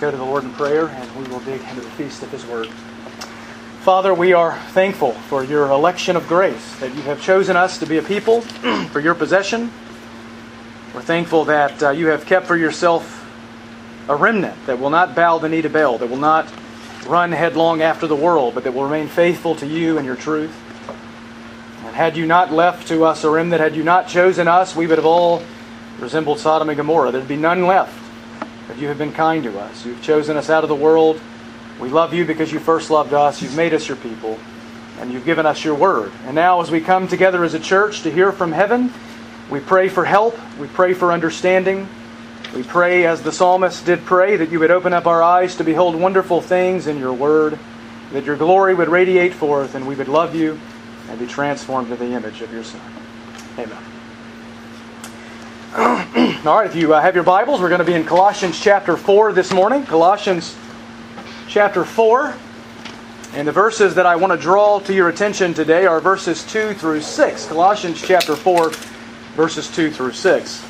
go to the Lord in prayer and we will dig into the feast of His Word. Father, we are thankful for your election of grace, that you have chosen us to be a people for your possession. We're thankful that uh, you have kept for yourself a remnant that will not bow the knee to Baal, that will not run headlong after the world, but that will remain faithful to you and your truth. And had you not left to us a remnant, had you not chosen us, we would have all resembled Sodom and Gomorrah. There'd be none left. But you have been kind to us. You've chosen us out of the world. We love you because you first loved us. You've made us your people. And you've given us your word. And now, as we come together as a church to hear from heaven, we pray for help. We pray for understanding. We pray, as the psalmist did pray, that you would open up our eyes to behold wonderful things in your word, that your glory would radiate forth, and we would love you and be transformed to the image of your Son. Amen. All right, if you uh, have your Bibles, we're going to be in Colossians chapter 4 this morning. Colossians chapter 4. And the verses that I want to draw to your attention today are verses 2 through 6. Colossians chapter 4, verses 2 through 6.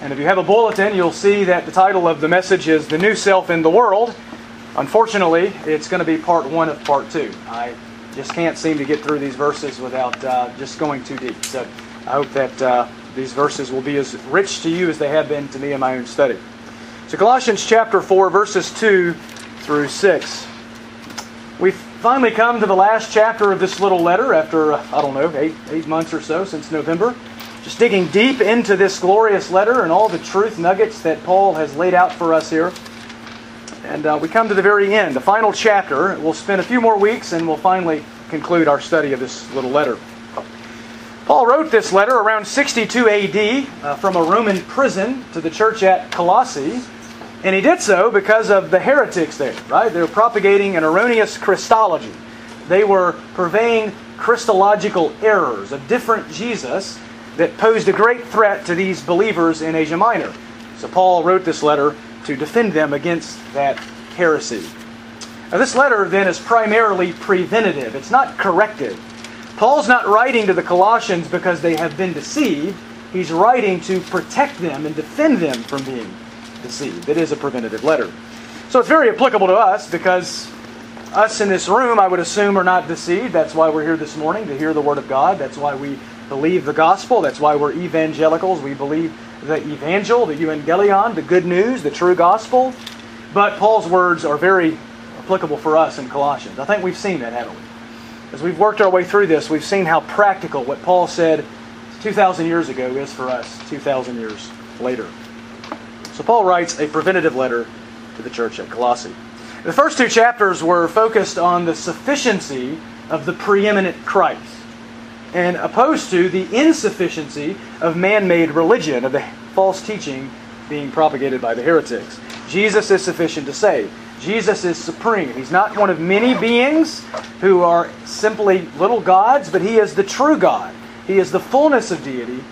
And if you have a bulletin, you'll see that the title of the message is The New Self in the World. Unfortunately, it's going to be part one of part two. I just can't seem to get through these verses without uh, just going too deep. So I hope that uh, these verses will be as rich to you as they have been to me in my own study. So, Colossians chapter 4, verses 2 through 6. We've finally come to the last chapter of this little letter after, I don't know, eight, eight months or so since November. Just digging deep into this glorious letter and all the truth nuggets that Paul has laid out for us here. And uh, we come to the very end, the final chapter. We'll spend a few more weeks and we'll finally conclude our study of this little letter. Paul wrote this letter around 62 AD uh, from a Roman prison to the church at Colossae. And he did so because of the heretics there, right? They were propagating an erroneous Christology. They were purveying Christological errors, a different Jesus that posed a great threat to these believers in Asia Minor. So Paul wrote this letter to defend them against that heresy. Now, this letter then is primarily preventative, it's not corrective. Paul's not writing to the Colossians because they have been deceived. He's writing to protect them and defend them from being deceived. It is a preventative letter. So it's very applicable to us because us in this room, I would assume, are not deceived. That's why we're here this morning to hear the Word of God. That's why we believe the gospel. That's why we're evangelicals. We believe the evangel, the evangelion, the good news, the true gospel. But Paul's words are very applicable for us in Colossians. I think we've seen that, haven't we? As we've worked our way through this, we've seen how practical what Paul said 2,000 years ago is for us 2,000 years later. So Paul writes a preventative letter to the church at Colossae. The first two chapters were focused on the sufficiency of the preeminent Christ, and opposed to the insufficiency of man made religion, of the false teaching being propagated by the heretics. Jesus is sufficient to save. Jesus is supreme. He's not one of many beings who are simply little gods, but He is the true God. He is the fullness of deity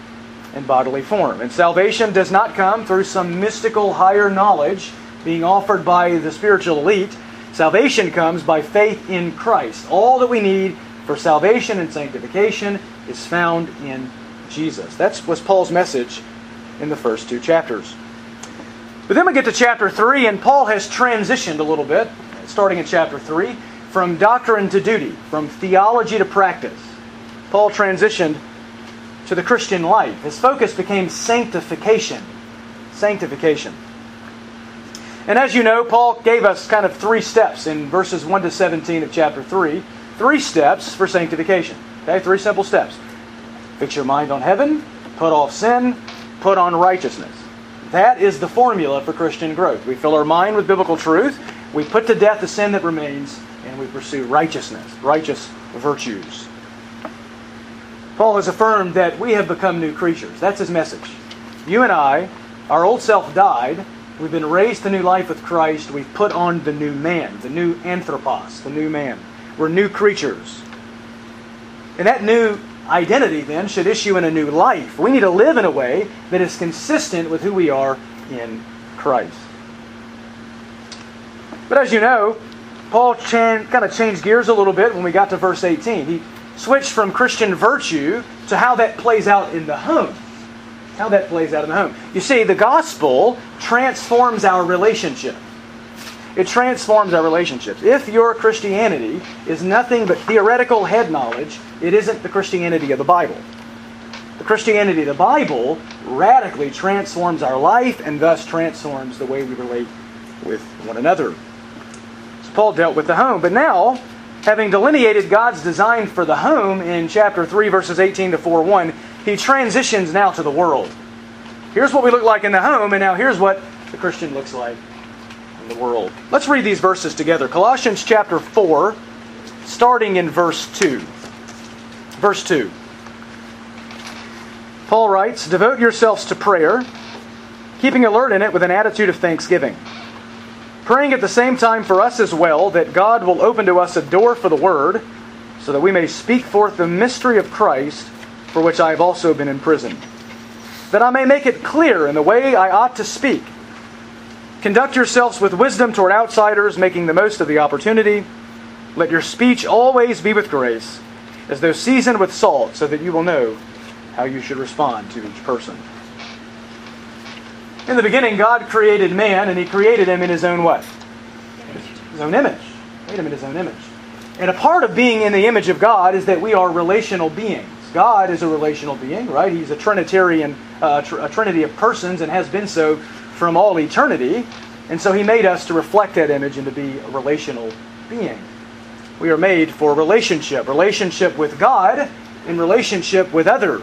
in bodily form. And salvation does not come through some mystical higher knowledge being offered by the spiritual elite. Salvation comes by faith in Christ. All that we need for salvation and sanctification is found in Jesus. That was Paul's message in the first two chapters. But then we get to chapter 3, and Paul has transitioned a little bit, starting in chapter 3, from doctrine to duty, from theology to practice. Paul transitioned to the Christian life. His focus became sanctification. Sanctification. And as you know, Paul gave us kind of three steps in verses 1 to 17 of chapter 3. Three steps for sanctification. Okay, three simple steps. Fix your mind on heaven, put off sin, put on righteousness. That is the formula for Christian growth. We fill our mind with biblical truth, we put to death the sin that remains, and we pursue righteousness, righteous virtues. Paul has affirmed that we have become new creatures. That's his message. You and I, our old self died. We've been raised to new life with Christ. We've put on the new man, the new anthropos, the new man. We're new creatures. And that new identity then should issue in a new life. We need to live in a way that is consistent with who we are in Christ. But as you know, Paul chan- kind of changed gears a little bit when we got to verse 18. He switched from Christian virtue to how that plays out in the home. How that plays out in the home. You see, the gospel transforms our relationship. It transforms our relationships. If your Christianity is nothing but theoretical head knowledge, it isn't the Christianity of the Bible. The Christianity of the Bible radically transforms our life and thus transforms the way we relate with one another. So Paul dealt with the home, but now, having delineated God's design for the home in chapter 3, verses 18 to 4 1, he transitions now to the world. Here's what we look like in the home, and now here's what the Christian looks like in the world. Let's read these verses together. Colossians chapter 4, starting in verse 2. Verse 2. Paul writes, Devote yourselves to prayer, keeping alert in it with an attitude of thanksgiving. Praying at the same time for us as well, that God will open to us a door for the word, so that we may speak forth the mystery of Christ, for which I have also been imprisoned. That I may make it clear in the way I ought to speak. Conduct yourselves with wisdom toward outsiders, making the most of the opportunity. Let your speech always be with grace, as though seasoned with salt, so that you will know how you should respond to each person. In the beginning, God created man, and He created him in His own way. His own image. Made him in His own image. And a part of being in the image of God is that we are relational beings. God is a relational being, right? He's a Trinitarian, uh, tr- a Trinity of persons, and has been so from all eternity. And so He made us to reflect that image and to be a relational being. We are made for relationship, relationship with God, in relationship with others.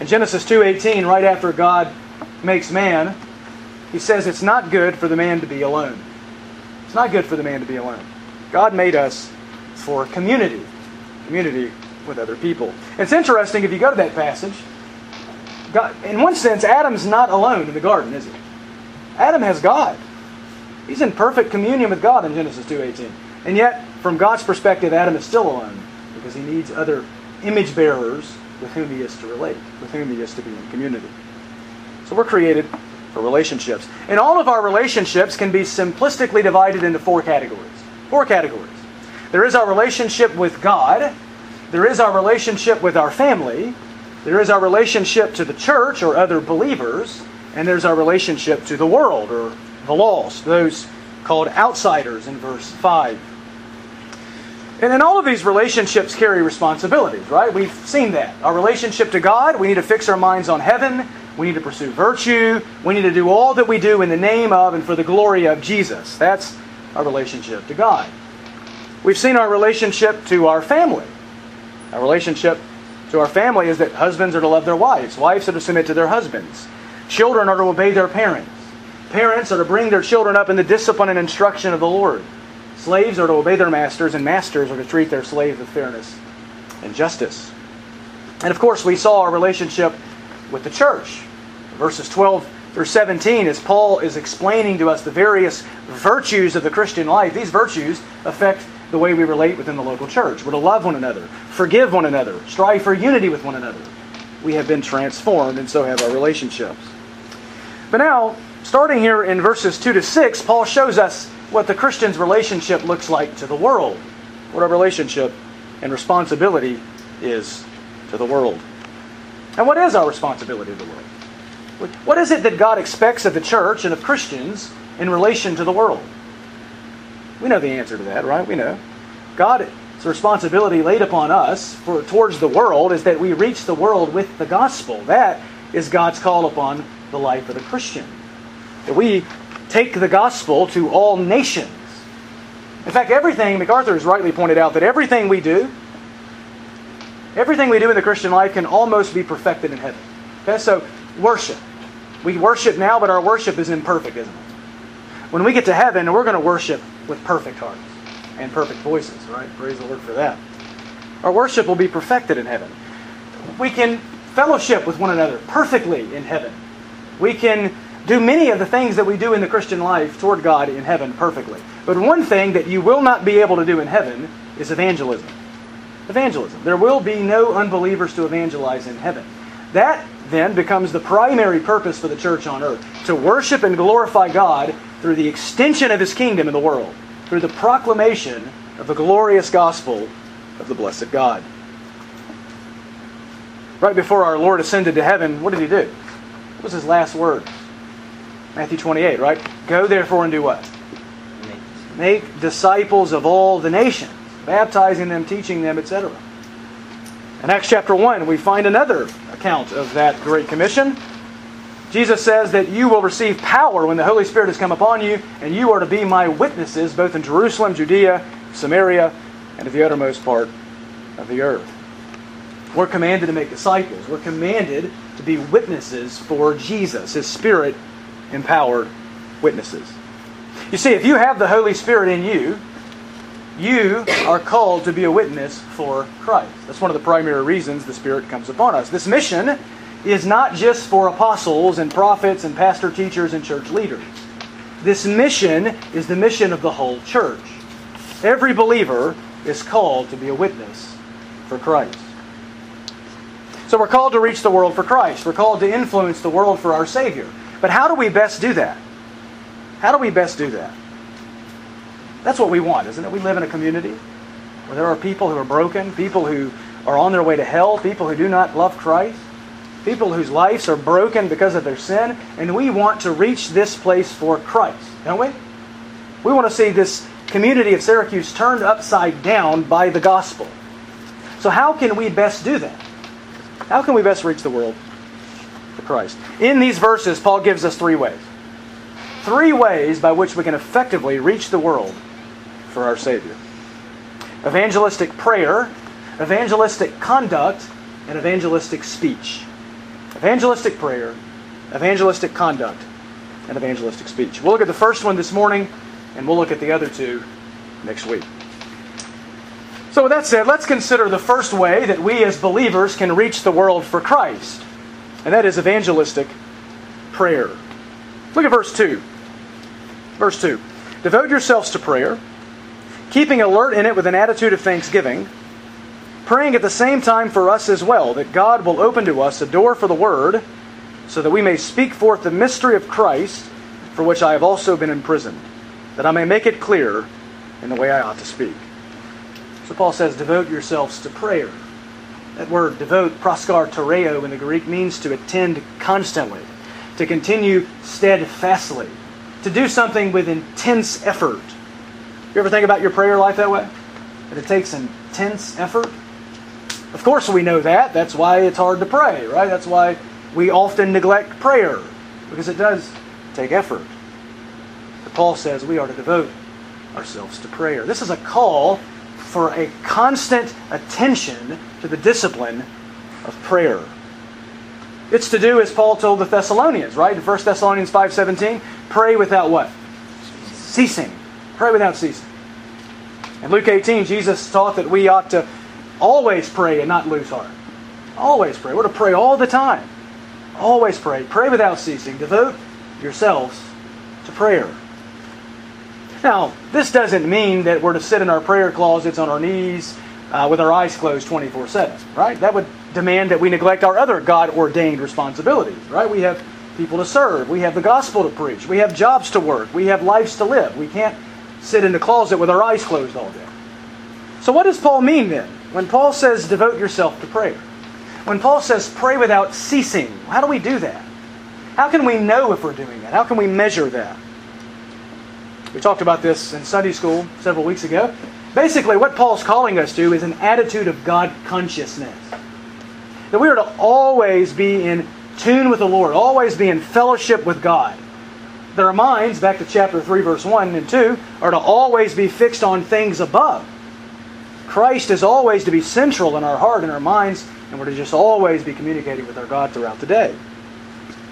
In Genesis 2:18, right after God makes man, he says it's not good for the man to be alone. It's not good for the man to be alone. God made us for community, community with other people. It's interesting if you go to that passage. God, in one sense, Adam's not alone in the garden, is he? Adam has God. He's in perfect communion with God in Genesis 2:18. And yet, from God's perspective, Adam is still alone because he needs other image bearers with whom he is to relate, with whom he is to be in community. So we're created for relationships. And all of our relationships can be simplistically divided into four categories. Four categories. There is our relationship with God, there is our relationship with our family, there is our relationship to the church or other believers, and there's our relationship to the world or the lost, those called outsiders in verse 5. And in all of these relationships carry responsibilities, right? We've seen that. Our relationship to God, we need to fix our minds on heaven. We need to pursue virtue. We need to do all that we do in the name of and for the glory of Jesus. That's our relationship to God. We've seen our relationship to our family. Our relationship to our family is that husbands are to love their wives, wives are to submit to their husbands, children are to obey their parents, parents are to bring their children up in the discipline and instruction of the Lord. Slaves are to obey their masters, and masters are to treat their slaves with fairness and justice. And of course, we saw our relationship with the church. Verses 12 through 17, as Paul is explaining to us the various virtues of the Christian life, these virtues affect the way we relate within the local church. We're to love one another, forgive one another, strive for unity with one another. We have been transformed, and so have our relationships. But now, starting here in verses 2 to 6, Paul shows us what the Christian's relationship looks like to the world, what our relationship and responsibility is to the world. And what is our responsibility to the world? What is it that God expects of the church and of Christians in relation to the world? We know the answer to that, right? We know. God's responsibility laid upon us for towards the world is that we reach the world with the gospel. That is God's call upon the life of the Christian. That we take the gospel to all nations. In fact, everything, MacArthur has rightly pointed out that everything we do, everything we do in the Christian life can almost be perfected in heaven. Okay, so worship. We worship now, but our worship is imperfect, isn't it? When we get to heaven, we're going to worship with perfect hearts and perfect voices, right? Praise the Lord for that. Our worship will be perfected in heaven. We can fellowship with one another perfectly in heaven. We can do many of the things that we do in the Christian life toward God in heaven perfectly. But one thing that you will not be able to do in heaven is evangelism. Evangelism. There will be no unbelievers to evangelize in heaven. That then becomes the primary purpose for the church on earth to worship and glorify God through the extension of His kingdom in the world, through the proclamation of the glorious gospel of the blessed God. Right before our Lord ascended to heaven, what did He do? What was His last word? Matthew 28, right? Go therefore and do what? Make disciples of all the nations, baptizing them, teaching them, etc. In Acts chapter 1, we find another account of that Great Commission. Jesus says that you will receive power when the Holy Spirit has come upon you, and you are to be my witnesses both in Jerusalem, Judea, Samaria, and to the uttermost part of the earth. We're commanded to make disciples. We're commanded to be witnesses for Jesus, His Spirit empowered witnesses. You see, if you have the Holy Spirit in you, you are called to be a witness for Christ. That's one of the primary reasons the Spirit comes upon us. This mission is not just for apostles and prophets and pastor teachers and church leaders. This mission is the mission of the whole church. Every believer is called to be a witness for Christ. So we're called to reach the world for Christ. We're called to influence the world for our Savior. But how do we best do that? How do we best do that? That's what we want, isn't it? We live in a community where there are people who are broken, people who are on their way to hell, people who do not love Christ, people whose lives are broken because of their sin, and we want to reach this place for Christ, don't we? We want to see this community of Syracuse turned upside down by the gospel. So, how can we best do that? How can we best reach the world for Christ? In these verses, Paul gives us three ways. Three ways by which we can effectively reach the world for our Savior evangelistic prayer, evangelistic conduct, and evangelistic speech. Evangelistic prayer, evangelistic conduct, and evangelistic speech. We'll look at the first one this morning, and we'll look at the other two next week. So, with that said, let's consider the first way that we as believers can reach the world for Christ, and that is evangelistic prayer. Look at verse 2. Verse 2 Devote yourselves to prayer, keeping alert in it with an attitude of thanksgiving, praying at the same time for us as well, that God will open to us a door for the word, so that we may speak forth the mystery of Christ, for which I have also been imprisoned, that I may make it clear in the way I ought to speak. So Paul says, devote yourselves to prayer. That word, devote, proskartereo in the Greek, means to attend constantly, to continue steadfastly, to do something with intense effort. You ever think about your prayer life that way? That it takes intense effort? Of course, we know that. That's why it's hard to pray, right? That's why we often neglect prayer, because it does take effort. But Paul says we are to devote ourselves to prayer. This is a call for a constant attention to the discipline of prayer. It's to do as Paul told the Thessalonians, right? In 1 Thessalonians 5:17, pray without what? Ceasing. Pray without ceasing. In Luke 18, Jesus taught that we ought to always pray and not lose heart. Always pray. We're to pray all the time. Always pray. Pray without ceasing. Devote yourselves to prayer. Now, this doesn't mean that we're to sit in our prayer closets on our knees uh, with our eyes closed 24 7, right? That would demand that we neglect our other God ordained responsibilities, right? We have people to serve, we have the gospel to preach, we have jobs to work, we have lives to live. We can't sit in the closet with our eyes closed all day. So, what does Paul mean then when Paul says devote yourself to prayer? When Paul says pray without ceasing, how do we do that? How can we know if we're doing that? How can we measure that? We talked about this in Sunday school several weeks ago. Basically, what Paul's calling us to is an attitude of God consciousness. That we are to always be in tune with the Lord, always be in fellowship with God. That our minds, back to chapter 3, verse 1 and 2, are to always be fixed on things above. Christ is always to be central in our heart and our minds, and we're to just always be communicating with our God throughout the day.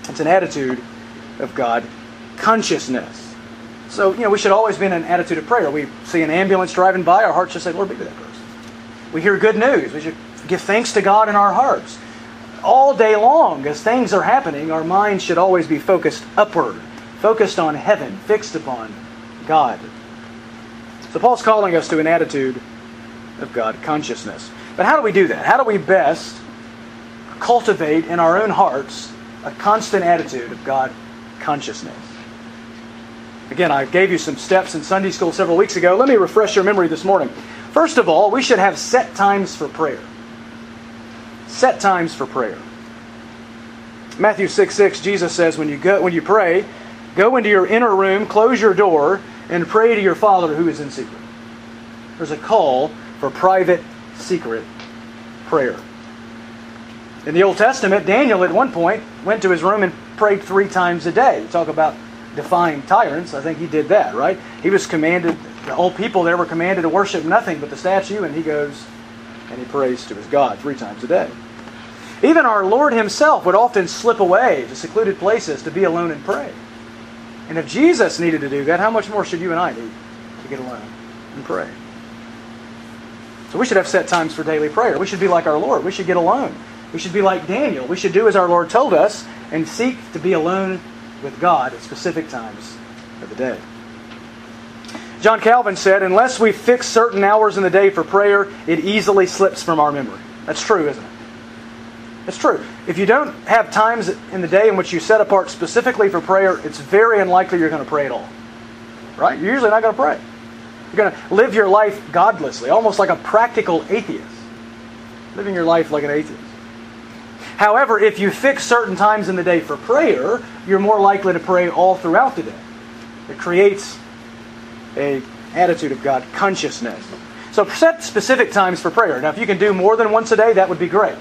It's an attitude of God consciousness. So, you know, we should always be in an attitude of prayer. We see an ambulance driving by, our hearts should say, Lord, be with that person. We hear good news. We should give thanks to God in our hearts. All day long, as things are happening, our minds should always be focused upward, focused on heaven, fixed upon God. So, Paul's calling us to an attitude of God consciousness. But how do we do that? How do we best cultivate in our own hearts a constant attitude of God consciousness? Again, I gave you some steps in Sunday school several weeks ago. Let me refresh your memory this morning. First of all, we should have set times for prayer. Set times for prayer. Matthew 6 6, Jesus says, when you go when you pray, go into your inner room, close your door, and pray to your Father who is in secret. There's a call for private, secret prayer. In the Old Testament, Daniel at one point went to his room and prayed three times a day. Talk about defying tyrants. I think he did that, right? He was commanded, the old people there were commanded to worship nothing but the statue, and he goes and he prays to his God three times a day. Even our Lord himself would often slip away to secluded places to be alone and pray. And if Jesus needed to do that, how much more should you and I need to get alone and pray? So we should have set times for daily prayer. We should be like our Lord. We should get alone. We should be like Daniel. We should do as our Lord told us and seek to be alone with God at specific times of the day. John Calvin said, Unless we fix certain hours in the day for prayer, it easily slips from our memory. That's true, isn't it? It's true. If you don't have times in the day in which you set apart specifically for prayer, it's very unlikely you're going to pray at all. Right? You're usually not going to pray. You're going to live your life godlessly, almost like a practical atheist. Living your life like an atheist. However, if you fix certain times in the day for prayer, you're more likely to pray all throughout the day. It creates a attitude of God consciousness. So set specific times for prayer. Now, if you can do more than once a day, that would be great.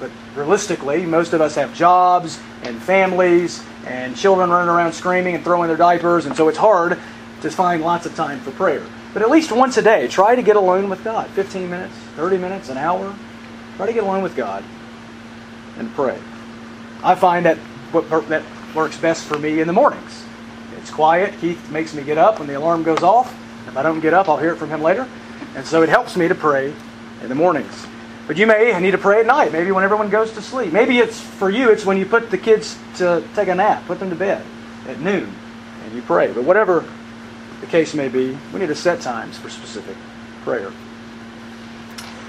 But realistically, most of us have jobs and families and children running around screaming and throwing their diapers, and so it's hard to find lots of time for prayer. But at least once a day, try to get alone with God. 15 minutes, 30 minutes, an hour. Try to get alone with God and pray. I find that what that works best for me in the mornings. It's quiet. Keith makes me get up when the alarm goes off. If I don't get up, I'll hear it from him later. And so it helps me to pray in the mornings. But you may need to pray at night, maybe when everyone goes to sleep. Maybe it's for you, it's when you put the kids to take a nap, put them to bed at noon, and you pray. But whatever the case may be, we need to set times for specific prayer.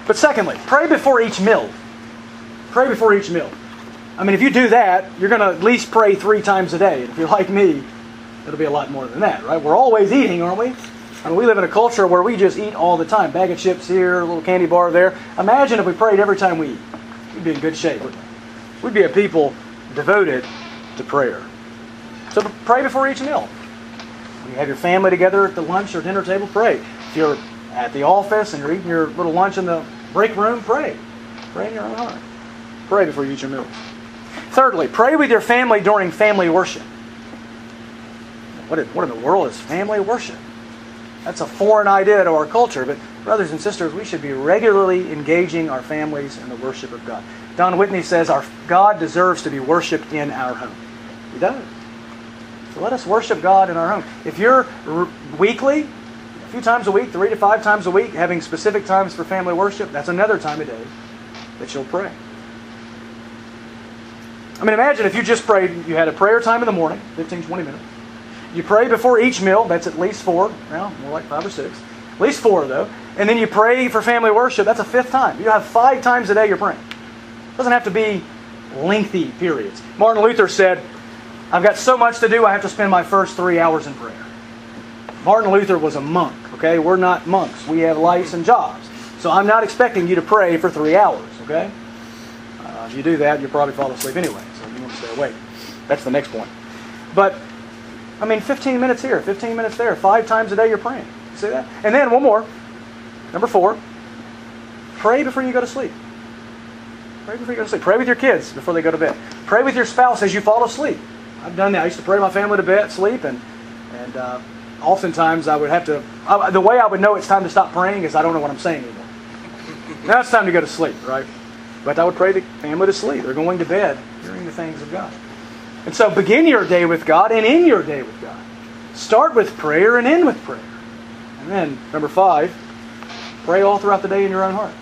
But secondly, pray before each meal. Pray before each meal. I mean, if you do that, you're going to at least pray three times a day. And if you're like me, it'll be a lot more than that, right? We're always eating, aren't we? I mean, we live in a culture where we just eat all the time. Bag of chips here, a little candy bar there. Imagine if we prayed every time we eat. We'd be in good shape, wouldn't we? We'd be a people devoted to prayer. So pray before each meal. You have your family together at the lunch or dinner table, pray. If you're at the office and you're eating your little lunch in the break room, pray. Pray in your own heart. Pray before you eat your meal. Thirdly, pray with your family during family worship. What in, what in the world is family worship? That's a foreign idea to our culture, but brothers and sisters, we should be regularly engaging our families in the worship of God. Don Whitney says our God deserves to be worshiped in our home. He does. Let us worship God in our home. If you're r- weekly, a few times a week, three to five times a week, having specific times for family worship, that's another time a day that you'll pray. I mean, imagine if you just prayed, you had a prayer time in the morning, 15, 20 minutes. You pray before each meal, that's at least four, well, more like five or six. At least four, though. And then you pray for family worship, that's a fifth time. You have five times a day you're praying. It doesn't have to be lengthy periods. Martin Luther said, I've got so much to do, I have to spend my first three hours in prayer. Martin Luther was a monk, okay? We're not monks. We have lives and jobs. So I'm not expecting you to pray for three hours, okay? Uh, if you do that, you'll probably fall asleep anyway, so you want to stay awake. That's the next point. But, I mean, 15 minutes here, 15 minutes there, five times a day you're praying. You see that? And then one more. Number four, pray before you go to sleep. Pray before you go to sleep. Pray with your kids before they go to bed. Pray with your spouse as you fall asleep. I've done that. I used to pray my family to bed, sleep, and and uh, oftentimes I would have to. I, the way I would know it's time to stop praying is I don't know what I'm saying anymore. now it's time to go to sleep, right? But I would pray the family to sleep. They're going to bed, hearing the things of God. And so begin your day with God and end your day with God. Start with prayer and end with prayer. And then number five, pray all throughout the day in your own heart.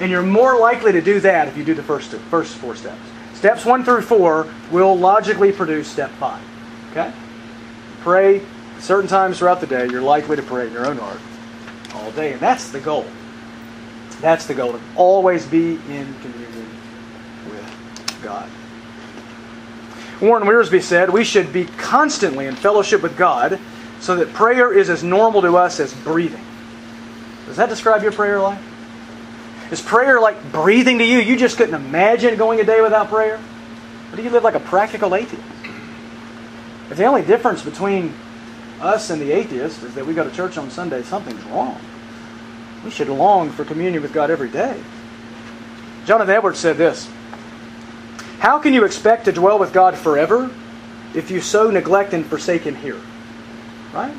And you're more likely to do that if you do the first two, first four steps. Steps one through four will logically produce step five. Okay? Pray certain times throughout the day. You're likely to pray in your own heart all day. And that's the goal. That's the goal. To always be in communion with God. Warren Wiersbe said we should be constantly in fellowship with God so that prayer is as normal to us as breathing. Does that describe your prayer life? Is prayer like breathing to you? You just couldn't imagine going a day without prayer? Or do you live like a practical atheist? If the only difference between us and the atheist is that we go to church on Sunday, something's wrong. We should long for communion with God every day. Jonathan Edwards said this How can you expect to dwell with God forever if you so neglect and forsake Him here? Right?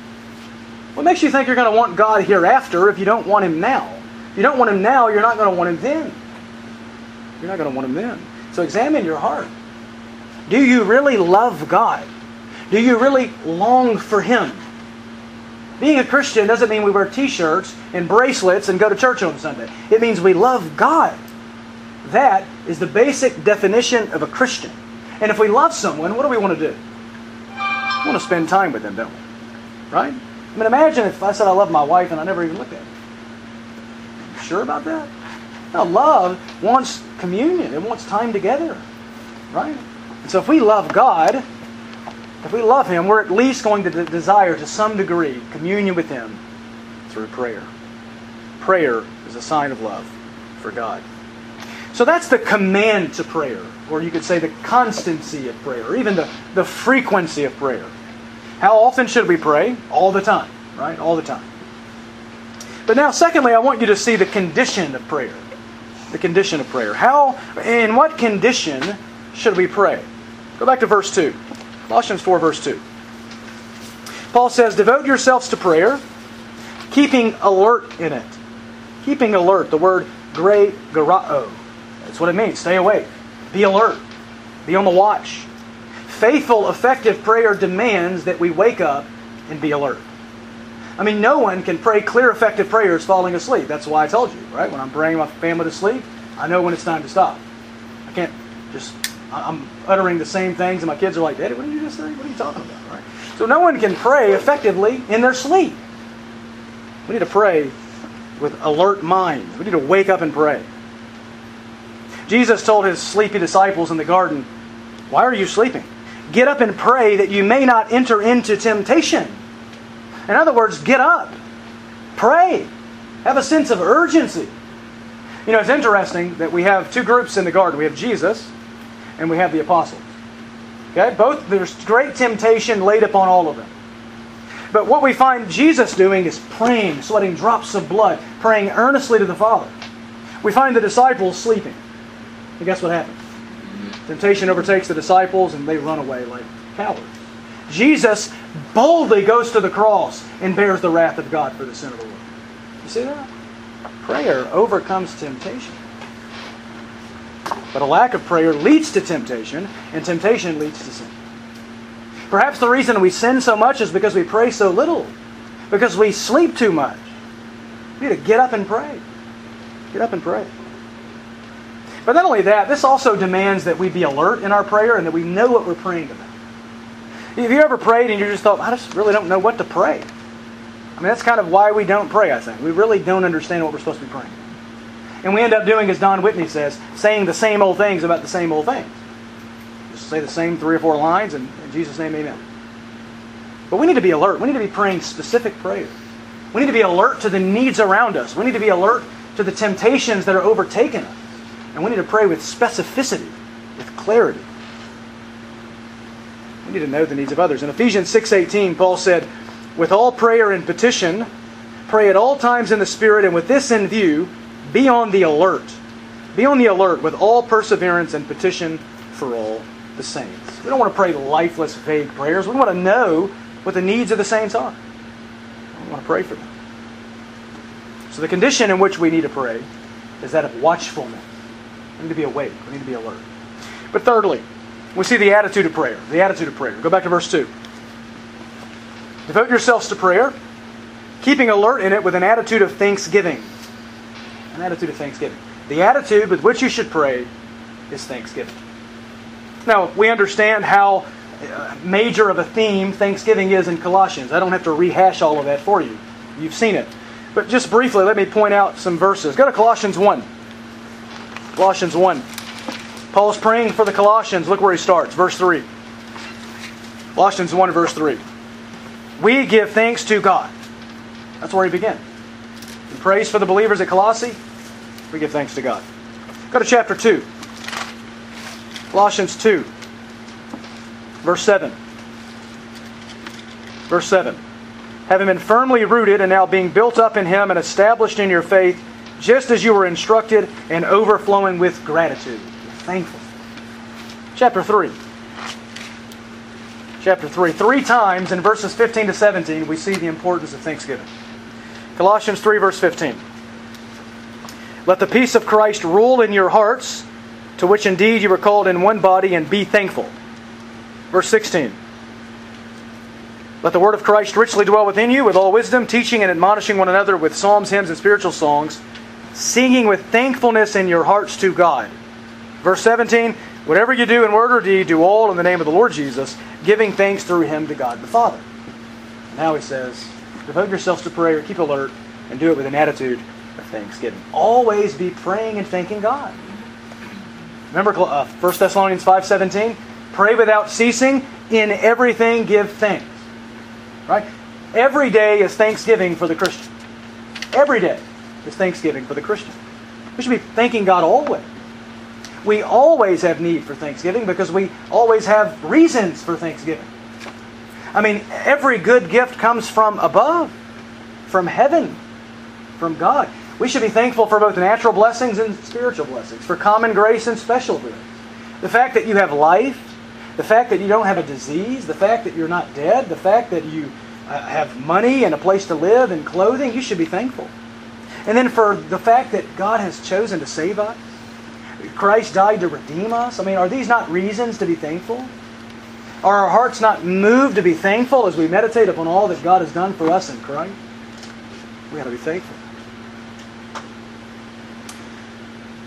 What makes you think you're going to want God hereafter if you don't want Him now? You don't want Him now, you're not going to want Him then. You're not going to want Him then. So examine your heart. Do you really love God? Do you really long for Him? Being a Christian doesn't mean we wear t shirts and bracelets and go to church on Sunday. It means we love God. That is the basic definition of a Christian. And if we love someone, what do we want to do? We want to spend time with them, don't we? Right? I mean, imagine if I said I love my wife and I never even looked at her. Sure about that? Now, love wants communion. It wants time together. Right? And so if we love God, if we love Him, we're at least going to desire to some degree communion with Him through prayer. Prayer is a sign of love for God. So that's the command to prayer, or you could say the constancy of prayer, or even the, the frequency of prayer. How often should we pray? All the time, right? All the time. But now, secondly, I want you to see the condition of prayer. The condition of prayer. How, in what condition should we pray? Go back to verse 2. Colossians 4, verse 2. Paul says, Devote yourselves to prayer, keeping alert in it. Keeping alert. The word grey garao oh, that's what it means. Stay awake. Be alert. Be on the watch. Faithful, effective prayer demands that we wake up and be alert. I mean, no one can pray clear, effective prayers falling asleep. That's why I told you, right? When I'm praying my family to sleep, I know when it's time to stop. I can't just, I'm uttering the same things, and my kids are like, Daddy, what did you just say? What are you talking about, right? So no one can pray effectively in their sleep. We need to pray with alert minds. We need to wake up and pray. Jesus told his sleepy disciples in the garden, Why are you sleeping? Get up and pray that you may not enter into temptation. In other words, get up. Pray. Have a sense of urgency. You know, it's interesting that we have two groups in the garden. We have Jesus and we have the apostles. Okay? Both there's great temptation laid upon all of them. But what we find Jesus doing is praying, sweating drops of blood, praying earnestly to the Father. We find the disciples sleeping. And guess what happens? Temptation overtakes the disciples and they run away like cowards. Jesus boldly goes to the cross and bears the wrath of God for the sin of the world. You see that? Prayer overcomes temptation. But a lack of prayer leads to temptation, and temptation leads to sin. Perhaps the reason we sin so much is because we pray so little, because we sleep too much. We need to get up and pray. Get up and pray. But not only that, this also demands that we be alert in our prayer and that we know what we're praying about. Have you ever prayed and you just thought, I just really don't know what to pray? I mean, that's kind of why we don't pray, I think. We really don't understand what we're supposed to be praying. And we end up doing, as Don Whitney says, saying the same old things about the same old things. Just say the same three or four lines and in Jesus' name, amen. But we need to be alert. We need to be praying specific prayers. We need to be alert to the needs around us. We need to be alert to the temptations that are overtaking us. And we need to pray with specificity, with clarity. We need to know the needs of others. In Ephesians 6:18, Paul said, "With all prayer and petition, pray at all times in the Spirit, and with this in view, be on the alert. Be on the alert with all perseverance and petition for all the saints." We don't want to pray lifeless, vague prayers. We want to know what the needs of the saints are. We want to pray for them. So the condition in which we need to pray is that of watchfulness. We need to be awake. We need to be alert. But thirdly, we see the attitude of prayer. The attitude of prayer. Go back to verse 2. Devote yourselves to prayer, keeping alert in it with an attitude of thanksgiving. An attitude of thanksgiving. The attitude with which you should pray is thanksgiving. Now, we understand how uh, major of a theme Thanksgiving is in Colossians. I don't have to rehash all of that for you. You've seen it. But just briefly, let me point out some verses. Go to Colossians 1. Colossians 1. Paul's praying for the Colossians. Look where he starts. Verse 3. Colossians 1, verse 3. We give thanks to God. That's where he begins. He prays for the believers at Colossae. We give thanks to God. Go to chapter 2. Colossians 2, verse 7. Verse 7 Having been firmly rooted and now being built up in Him and established in your faith, just as you were instructed, and overflowing with gratitude. Thankful. Chapter 3. Chapter 3. Three times in verses 15 to 17, we see the importance of thanksgiving. Colossians 3, verse 15. Let the peace of Christ rule in your hearts, to which indeed you were called in one body, and be thankful. Verse 16. Let the word of Christ richly dwell within you with all wisdom, teaching and admonishing one another with psalms, hymns, and spiritual songs, singing with thankfulness in your hearts to God. Verse 17 Whatever you do in word or deed, do all in the name of the Lord Jesus, giving thanks through him to God the Father. Now he says, devote yourselves to prayer, keep alert, and do it with an attitude of thanksgiving. Always be praying and thanking God. Remember uh, 1 Thessalonians 5.17? Pray without ceasing. In everything give thanks. Right? Every day is Thanksgiving for the Christian. Every day is Thanksgiving for the Christian. We should be thanking God always. We always have need for Thanksgiving because we always have reasons for Thanksgiving. I mean, every good gift comes from above, from heaven, from God. We should be thankful for both natural blessings and spiritual blessings, for common grace and special grace. The fact that you have life, the fact that you don't have a disease, the fact that you're not dead, the fact that you uh, have money and a place to live and clothing, you should be thankful. And then for the fact that God has chosen to save us, Christ died to redeem us. I mean, are these not reasons to be thankful? Are our hearts not moved to be thankful as we meditate upon all that God has done for us in Christ? We ought to be thankful.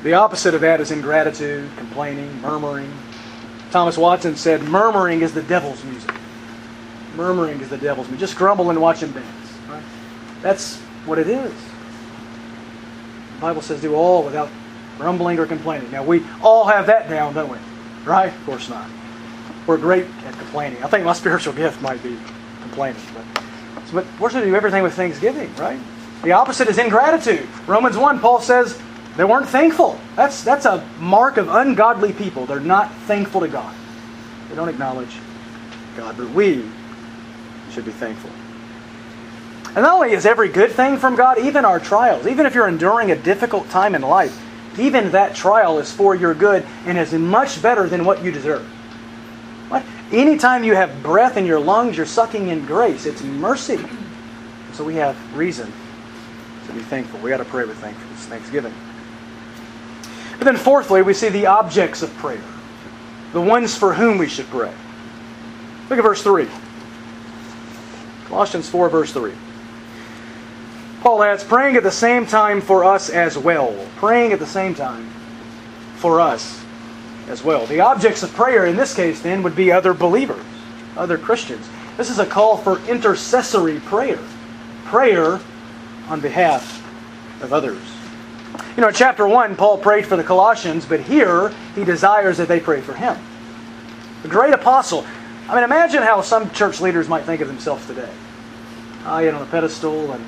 The opposite of that is ingratitude, complaining, murmuring. Thomas Watson said, Murmuring is the devil's music. Murmuring is the devil's music. Just grumble and watch him dance. Right? That's what it is. The Bible says, Do all without grumbling or complaining. Now, we all have that down, don't we? Right? Of course not. We're great at complaining. I think my spiritual gift might be complaining. But, but we're supposed to do everything with thanksgiving, right? The opposite is ingratitude. Romans 1, Paul says they weren't thankful. That's, that's a mark of ungodly people. They're not thankful to God. They don't acknowledge God. But we should be thankful. And not only is every good thing from God, even our trials, even if you're enduring a difficult time in life, even that trial is for your good and is much better than what you deserve. What? Anytime you have breath in your lungs, you're sucking in grace. It's mercy. So we have reason to be thankful. We got to pray with thankfulness, thanksgiving. But then, fourthly, we see the objects of prayer, the ones for whom we should pray. Look at verse 3. Colossians 4, verse 3. Paul adds, praying at the same time for us as well. Praying at the same time for us as well. The objects of prayer in this case, then, would be other believers, other Christians. This is a call for intercessory prayer. Prayer on behalf of others. You know, in chapter 1, Paul prayed for the Colossians, but here he desires that they pray for him. The great apostle. I mean, imagine how some church leaders might think of themselves today. I get on a pedestal and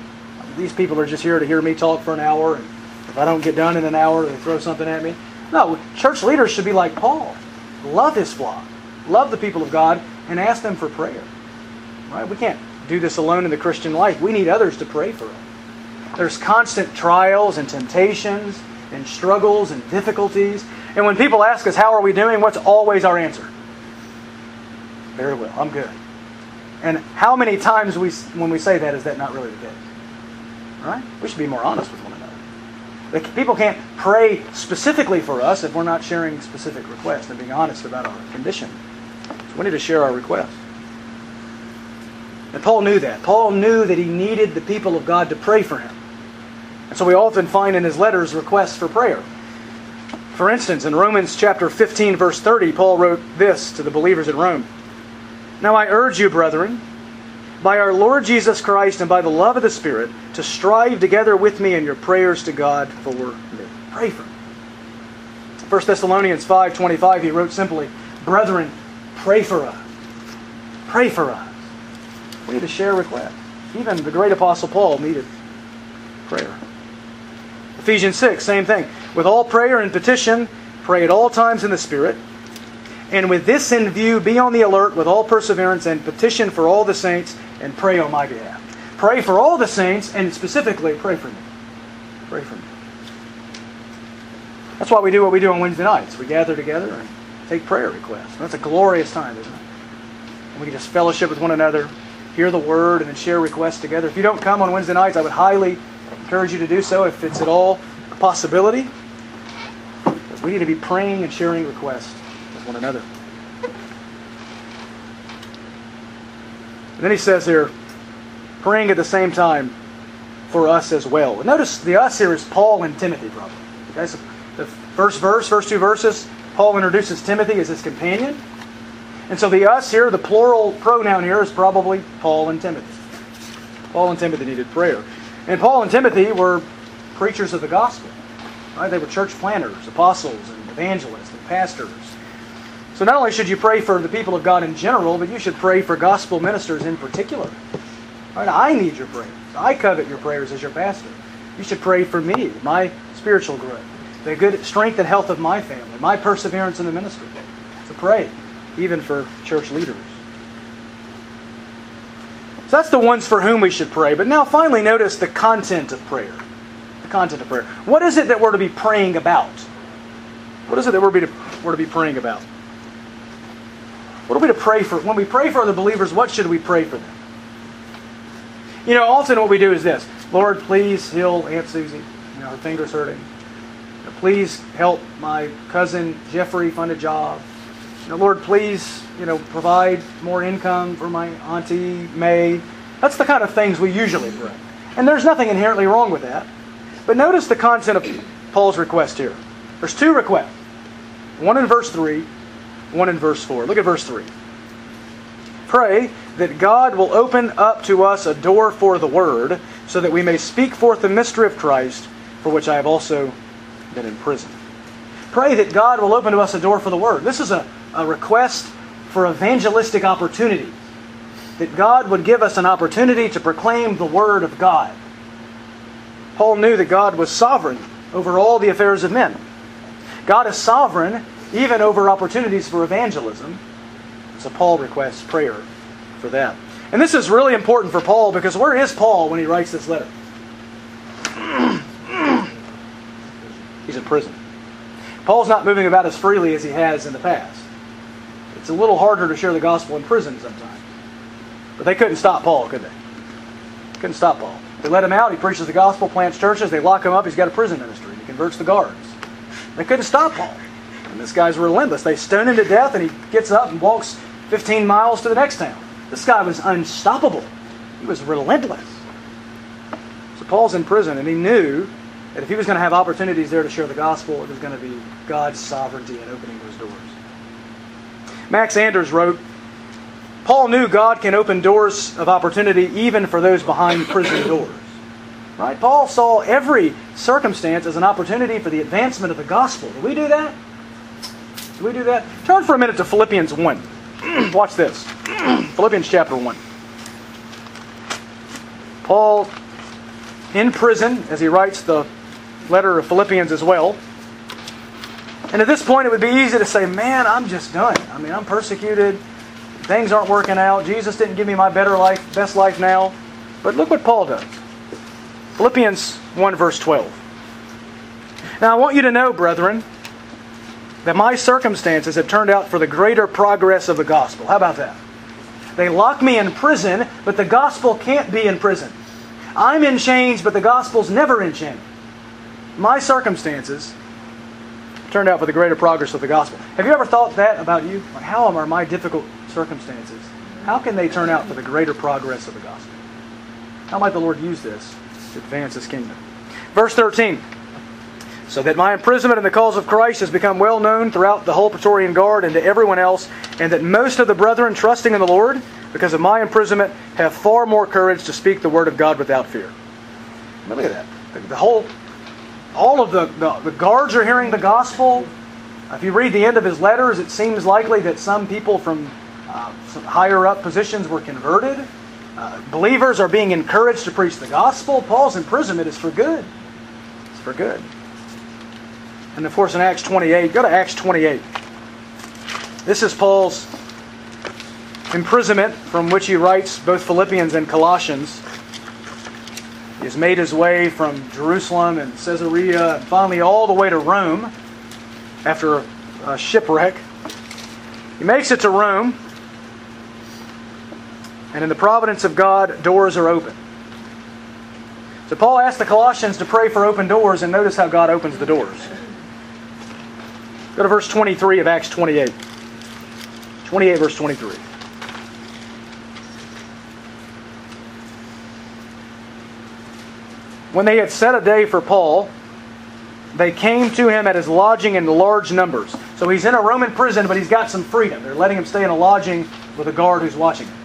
these people are just here to hear me talk for an hour, and if I don't get done in an hour, they throw something at me. No, church leaders should be like Paul. Love his flock, love the people of God, and ask them for prayer. Right? We can't do this alone in the Christian life. We need others to pray for us. There's constant trials and temptations and struggles and difficulties. And when people ask us, How are we doing? what's always our answer? Very well, I'm good. And how many times we, when we say that is that not really the case? Right? We should be more honest with one another. People can't pray specifically for us if we're not sharing specific requests and being honest about our condition. So we need to share our requests. And Paul knew that. Paul knew that he needed the people of God to pray for him. And so we often find in his letters requests for prayer. For instance, in Romans chapter 15, verse 30, Paul wrote this to the believers in Rome Now I urge you, brethren, by our Lord Jesus Christ and by the love of the Spirit to strive together with me in your prayers to God for me. Pray for me. 1 Thessalonians 5.25 he wrote simply, Brethren, pray for us. Pray for us. We need to share requests. Even the great apostle Paul needed prayer. Ephesians 6, same thing. With all prayer and petition, pray at all times in the Spirit. And with this in view, be on the alert with all perseverance and petition for all the saints and pray on my behalf. Pray for all the saints, and specifically, pray for me. Pray for me. That's why we do what we do on Wednesday nights. We gather together and take prayer requests. That's a glorious time, isn't it? And we can just fellowship with one another, hear the word, and then share requests together. If you don't come on Wednesday nights, I would highly encourage you to do so if it's at all a possibility. We need to be praying and sharing requests with one another. Then he says here, praying at the same time for us as well. Notice the us here is Paul and Timothy, probably. Okay, so the first verse, first two verses, Paul introduces Timothy as his companion. And so the us here, the plural pronoun here is probably Paul and Timothy. Paul and Timothy needed prayer. And Paul and Timothy were preachers of the gospel. Right? They were church planters, apostles, and evangelists, and pastors. So not only should you pray for the people of God in general, but you should pray for gospel ministers in particular. Right? I need your prayers. I covet your prayers as your pastor. You should pray for me, my spiritual growth, the good strength and health of my family, my perseverance in the ministry. So pray, even for church leaders. So that's the ones for whom we should pray. But now finally notice the content of prayer. The content of prayer. What is it that we're to be praying about? What is it that we're to be praying about? What are we to pray for? When we pray for other believers, what should we pray for them? You know, often what we do is this Lord, please heal Aunt Susie. You know, her finger's hurting. You know, please help my cousin Jeffrey find a job. You know, Lord, please, you know, provide more income for my auntie May. That's the kind of things we usually pray. And there's nothing inherently wrong with that. But notice the content of Paul's request here. There's two requests. One in verse 3, one in verse 4. Look at verse 3. Pray that God will open up to us a door for the word, so that we may speak forth the mystery of Christ, for which I have also been in prison. Pray that God will open to us a door for the word. This is a, a request for evangelistic opportunity. That God would give us an opportunity to proclaim the word of God. Paul knew that God was sovereign over all the affairs of men. God is sovereign even over opportunities for evangelism. So Paul requests prayer for them. And this is really important for Paul because where is Paul when he writes this letter? He's in prison. Paul's not moving about as freely as he has in the past. It's a little harder to share the gospel in prison sometimes. But they couldn't stop Paul, could they? Couldn't stop Paul. They let him out, he preaches the gospel, plants churches, they lock him up, he's got a prison ministry, he converts the guards. They couldn't stop Paul. This guy's relentless. They stone him to death, and he gets up and walks 15 miles to the next town. This guy was unstoppable. He was relentless. So Paul's in prison, and he knew that if he was going to have opportunities there to share the gospel, it was going to be God's sovereignty in opening those doors. Max Anders wrote, Paul knew God can open doors of opportunity even for those behind prison doors. Right? Paul saw every circumstance as an opportunity for the advancement of the gospel. Do we do that? We do that? Turn for a minute to Philippians 1. Watch this. Philippians chapter 1. Paul in prison as he writes the letter of Philippians as well. And at this point, it would be easy to say, Man, I'm just done. I mean, I'm persecuted. Things aren't working out. Jesus didn't give me my better life, best life now. But look what Paul does. Philippians 1, verse 12. Now, I want you to know, brethren, that my circumstances have turned out for the greater progress of the gospel. How about that? They lock me in prison, but the gospel can't be in prison. I'm in chains, but the gospel's never in chains. My circumstances turned out for the greater progress of the gospel. Have you ever thought that about you? Like, how are my difficult circumstances? How can they turn out for the greater progress of the gospel? How might the Lord use this to advance His kingdom? Verse 13 so that my imprisonment in the cause of Christ has become well known throughout the whole Praetorian Guard and to everyone else, and that most of the brethren trusting in the Lord, because of my imprisonment, have far more courage to speak the word of God without fear. Look at that. The, the whole, all of the, the, the guards are hearing the gospel. If you read the end of his letters, it seems likely that some people from uh, some higher up positions were converted. Uh, believers are being encouraged to preach the gospel. Paul's imprisonment is for good. It's for good. And of course, in Acts 28, go to Acts 28. This is Paul's imprisonment from which he writes both Philippians and Colossians. He has made his way from Jerusalem and Caesarea and finally all the way to Rome after a shipwreck. He makes it to Rome, and in the providence of God, doors are open. So Paul asked the Colossians to pray for open doors, and notice how God opens the doors. Go to verse 23 of Acts 28. 28, verse 23. When they had set a day for Paul, they came to him at his lodging in large numbers. So he's in a Roman prison, but he's got some freedom. They're letting him stay in a lodging with a guard who's watching him.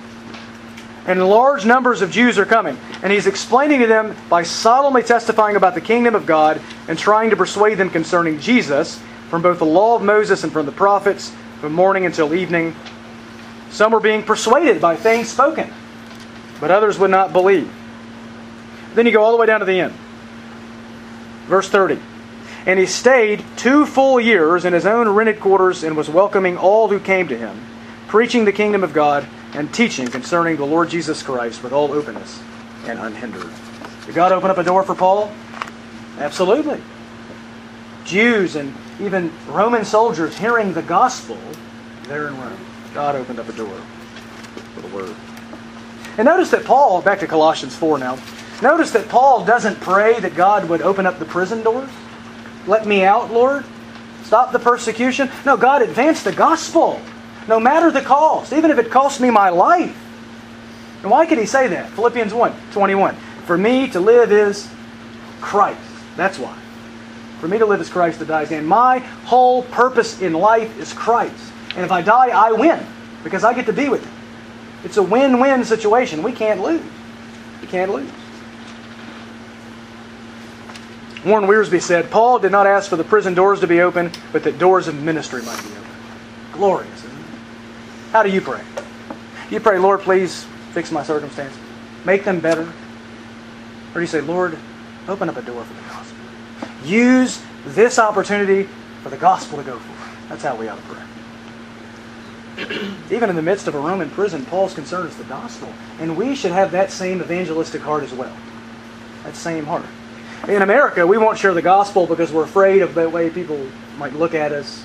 And large numbers of Jews are coming. And he's explaining to them by solemnly testifying about the kingdom of God and trying to persuade them concerning Jesus from both the law of Moses and from the prophets, from morning until evening. Some were being persuaded by things spoken, but others would not believe. Then you go all the way down to the end. Verse 30. And he stayed two full years in his own rented quarters and was welcoming all who came to him, preaching the kingdom of God and teaching concerning the Lord Jesus Christ with all openness and unhindered. Did God open up a door for Paul? Absolutely. Jews and even Roman soldiers hearing the gospel there in Rome. God opened up a door for the word. And notice that Paul, back to Colossians 4 now, notice that Paul doesn't pray that God would open up the prison doors. Let me out, Lord. Stop the persecution. No, God advanced the gospel, no matter the cost, even if it cost me my life. And why could he say that? Philippians 1 21. For me to live is Christ. That's why. For me to live is Christ, to die is gain. My whole purpose in life is Christ. And if I die, I win because I get to be with Him. It's a win win situation. We can't lose. We can't lose. Warren Wiersbe said, Paul did not ask for the prison doors to be open, but that doors of ministry might be open. Glorious? How do you pray? You pray, Lord, please fix my circumstance, make them better. Or do you say, Lord, open up a door for the gospel? Use this opportunity for the gospel to go forth. That's how we ought to pray. Even in the midst of a Roman prison, Paul's concern is the gospel. And we should have that same evangelistic heart as well. That same heart. In America, we won't share the gospel because we're afraid of the way people might look at us,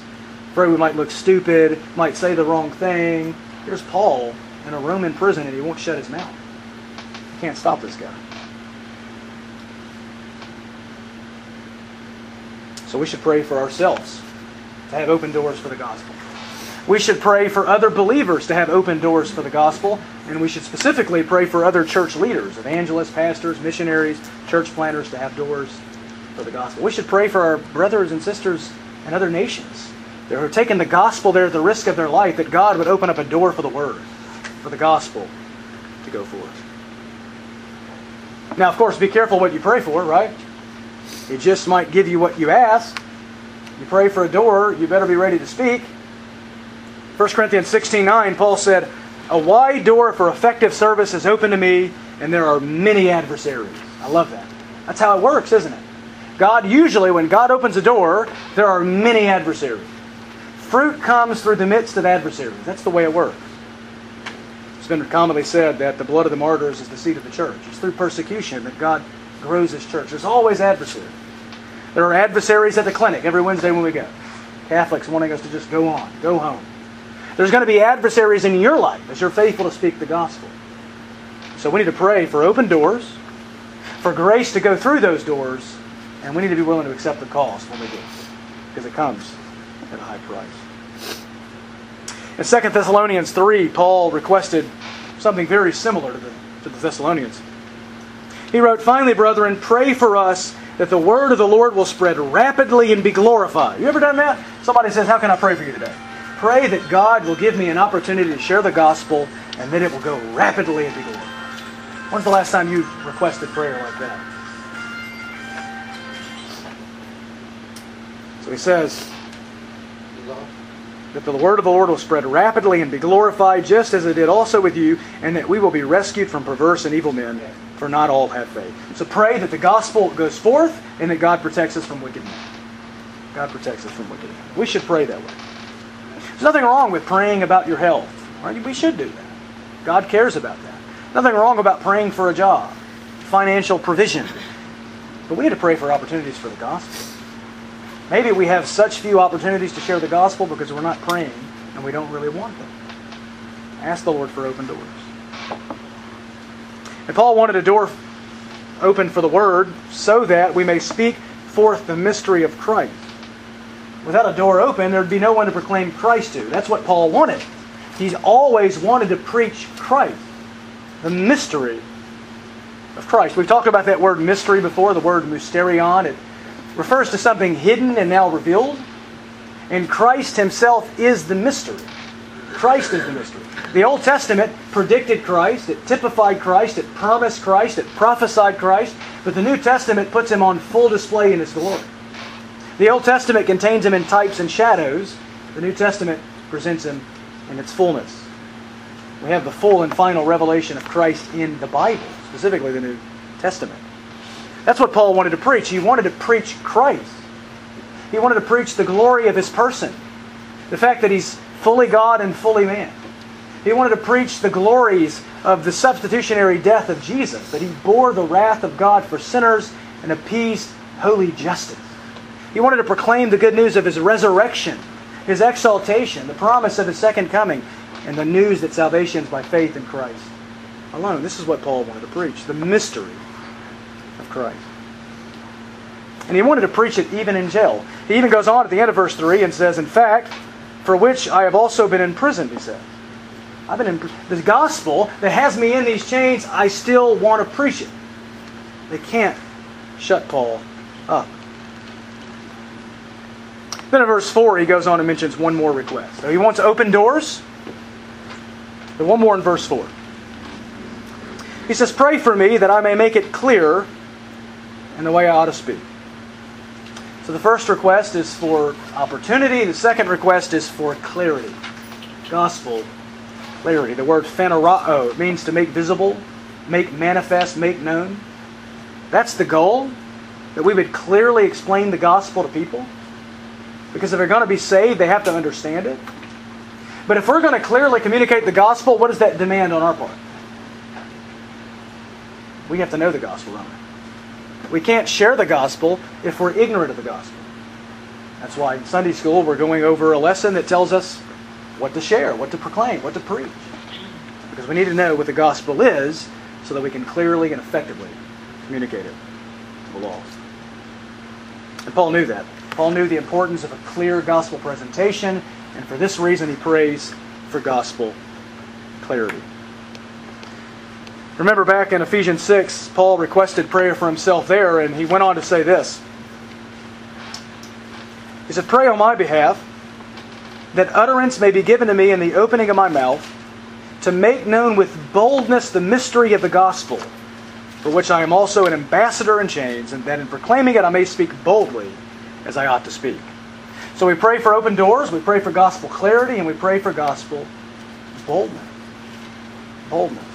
afraid we might look stupid, might say the wrong thing. Here's Paul in a Roman prison and he won't shut his mouth. You can't stop this guy. So we should pray for ourselves to have open doors for the gospel. We should pray for other believers to have open doors for the gospel, and we should specifically pray for other church leaders, evangelists, pastors, missionaries, church planters to have doors for the gospel. We should pray for our brothers and sisters in other nations that are taking the gospel there at the risk of their life, that God would open up a door for the word, for the gospel to go forth. Now, of course, be careful what you pray for, right? It just might give you what you ask. You pray for a door, you better be ready to speak. 1 Corinthians 16 9, Paul said, A wide door for effective service is open to me, and there are many adversaries. I love that. That's how it works, isn't it? God usually, when God opens a door, there are many adversaries. Fruit comes through the midst of adversaries. That's the way it works. It's been commonly said that the blood of the martyrs is the seed of the church. It's through persecution that God grows his church. There's always adversaries. There are adversaries at the clinic every Wednesday when we go. Catholics wanting us to just go on, go home. There's going to be adversaries in your life as you're faithful to speak the gospel. So we need to pray for open doors, for grace to go through those doors, and we need to be willing to accept the cost when we do, because it comes at a high price. In 2 Thessalonians 3, Paul requested something very similar to the, to the Thessalonians. He wrote, Finally, brethren, pray for us that the word of the Lord will spread rapidly and be glorified. You ever done that? Somebody says, How can I pray for you today? Pray that God will give me an opportunity to share the gospel and then it will go rapidly and be glorified. When's the last time you requested prayer like that? So he says that the word of the Lord will spread rapidly and be glorified, just as it did also with you, and that we will be rescued from perverse and evil men, for not all have faith. So pray that the gospel goes forth and that God protects us from wicked men. God protects us from wicked men. We should pray that way. There's nothing wrong with praying about your health. Right? We should do that. God cares about that. Nothing wrong about praying for a job, financial provision. But we need to pray for opportunities for the gospel. Maybe we have such few opportunities to share the gospel because we're not praying and we don't really want them. Ask the Lord for open doors. And Paul wanted a door open for the word so that we may speak forth the mystery of Christ. Without a door open, there'd be no one to proclaim Christ to. That's what Paul wanted. He's always wanted to preach Christ, the mystery of Christ. We've talked about that word mystery before, the word mysterion. It refers to something hidden and now revealed. And Christ himself is the mystery. Christ is the mystery. The Old Testament predicted Christ, it typified Christ, it promised Christ, it prophesied Christ, but the New Testament puts him on full display in his glory. The Old Testament contains him in types and shadows, the New Testament presents him in its fullness. We have the full and final revelation of Christ in the Bible, specifically the New Testament. That's what Paul wanted to preach. He wanted to preach Christ. He wanted to preach the glory of his person, the fact that he's fully God and fully man. He wanted to preach the glories of the substitutionary death of Jesus, that he bore the wrath of God for sinners and appeased holy justice. He wanted to proclaim the good news of his resurrection, his exaltation, the promise of his second coming, and the news that salvation is by faith in Christ alone. This is what Paul wanted to preach the mystery of Christ. And he wanted to preach it even in jail. He even goes on at the end of verse 3 and says, In fact, for which I have also been imprisoned, he says. I've been in the gospel that has me in these chains, I still want to preach it. They can't shut Paul up. Then in verse 4, he goes on and mentions one more request. So he wants open doors. But one more in verse 4. He says, Pray for me that I may make it clear in the way I ought to speak. So the first request is for opportunity, the second request is for clarity. Gospel clarity. The word phanerao means to make visible, make manifest, make known. That's the goal, that we would clearly explain the gospel to people. Because if they're going to be saved, they have to understand it. But if we're going to clearly communicate the gospel, what does that demand on our part? We have to know the gospel, don't we? We can't share the gospel if we're ignorant of the gospel. That's why in Sunday school we're going over a lesson that tells us what to share, what to proclaim, what to preach. Because we need to know what the gospel is so that we can clearly and effectively communicate it to the lost. And Paul knew that. Paul knew the importance of a clear gospel presentation, and for this reason he prays for gospel clarity. Remember back in Ephesians 6, Paul requested prayer for himself there, and he went on to say this. He said, Pray on my behalf that utterance may be given to me in the opening of my mouth, to make known with boldness the mystery of the gospel, for which I am also an ambassador in chains, and that in proclaiming it I may speak boldly as I ought to speak. So we pray for open doors, we pray for gospel clarity, and we pray for gospel boldness. Boldness.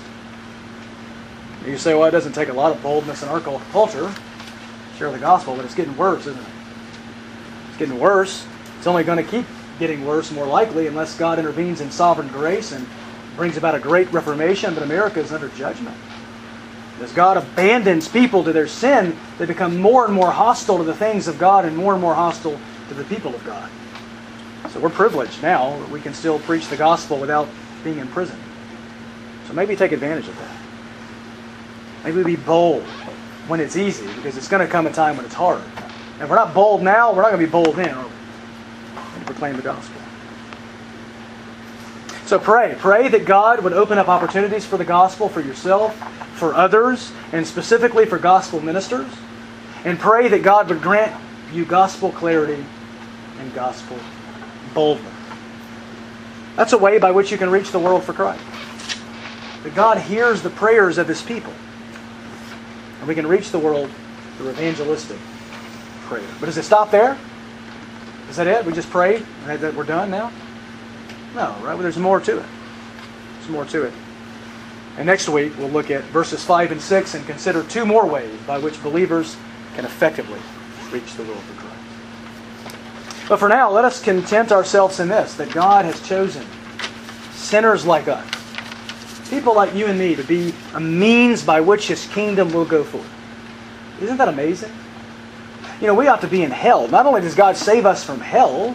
You say, well, it doesn't take a lot of boldness in our culture. to Share the gospel, but it's getting worse, isn't it? It's getting worse. It's only going to keep getting worse, more likely, unless God intervenes in sovereign grace and brings about a great reformation, but America is under judgment. As God abandons people to their sin, they become more and more hostile to the things of God and more and more hostile to the people of God. So we're privileged now. That we can still preach the gospel without being in prison. So maybe take advantage of that. Maybe we be bold when it's easy, because it's going to come a time when it's hard. And if we're not bold now, we're not going to be bold then, are we? Proclaim the gospel. So pray. Pray that God would open up opportunities for the gospel for yourself, for others, and specifically for gospel ministers. And pray that God would grant you gospel clarity and gospel boldness. That's a way by which you can reach the world for Christ. That God hears the prayers of His people. We can reach the world through evangelistic prayer. But does it stop there? Is that it? We just prayed that we're done now? No, right? Well, there's more to it. There's more to it. And next week we'll look at verses 5 and 6 and consider two more ways by which believers can effectively reach the world for Christ. But for now, let us content ourselves in this that God has chosen sinners like us People like you and me to be a means by which His kingdom will go forth. Isn't that amazing? You know, we ought to be in hell. Not only does God save us from hell,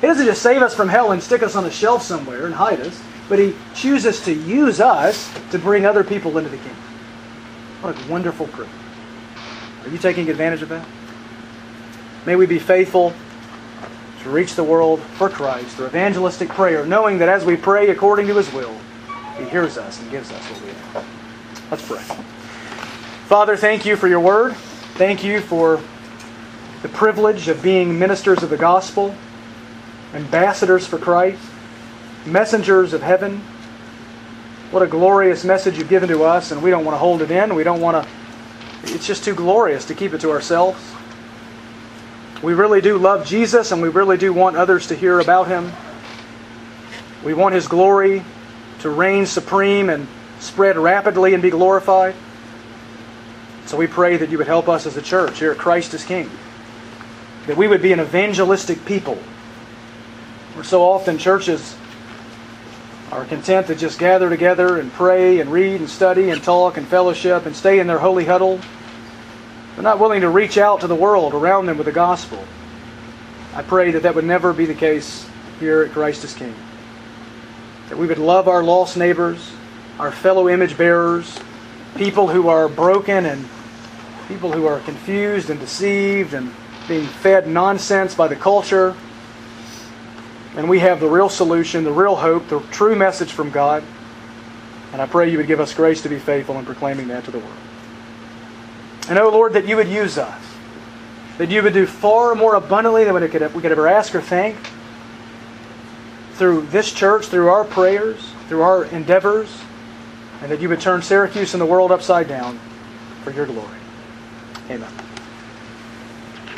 He doesn't just save us from hell and stick us on a shelf somewhere and hide us, but He chooses to use us to bring other people into the kingdom. What a wonderful privilege. Are you taking advantage of that? May we be faithful to reach the world for Christ through evangelistic prayer, knowing that as we pray according to His will, He hears us and gives us what we need. Let's pray. Father, thank you for your word. Thank you for the privilege of being ministers of the gospel, ambassadors for Christ, messengers of heaven. What a glorious message you've given to us, and we don't want to hold it in. We don't want to, it's just too glorious to keep it to ourselves. We really do love Jesus, and we really do want others to hear about him. We want his glory to reign supreme and spread rapidly and be glorified. So we pray that you would help us as a church here at Christ is King that we would be an evangelistic people. Where so often churches are content to just gather together and pray and read and study and talk and fellowship and stay in their holy huddle. They're not willing to reach out to the world around them with the gospel. I pray that that would never be the case here at Christ is King. That we would love our lost neighbors, our fellow image bearers, people who are broken and people who are confused and deceived and being fed nonsense by the culture. And we have the real solution, the real hope, the true message from God. And I pray you would give us grace to be faithful in proclaiming that to the world. And oh Lord, that you would use us. That you would do far more abundantly than we could, ever ask or think. Through this church, through our prayers, through our endeavors. And that you would turn Syracuse and the world upside down for your glory. Amen.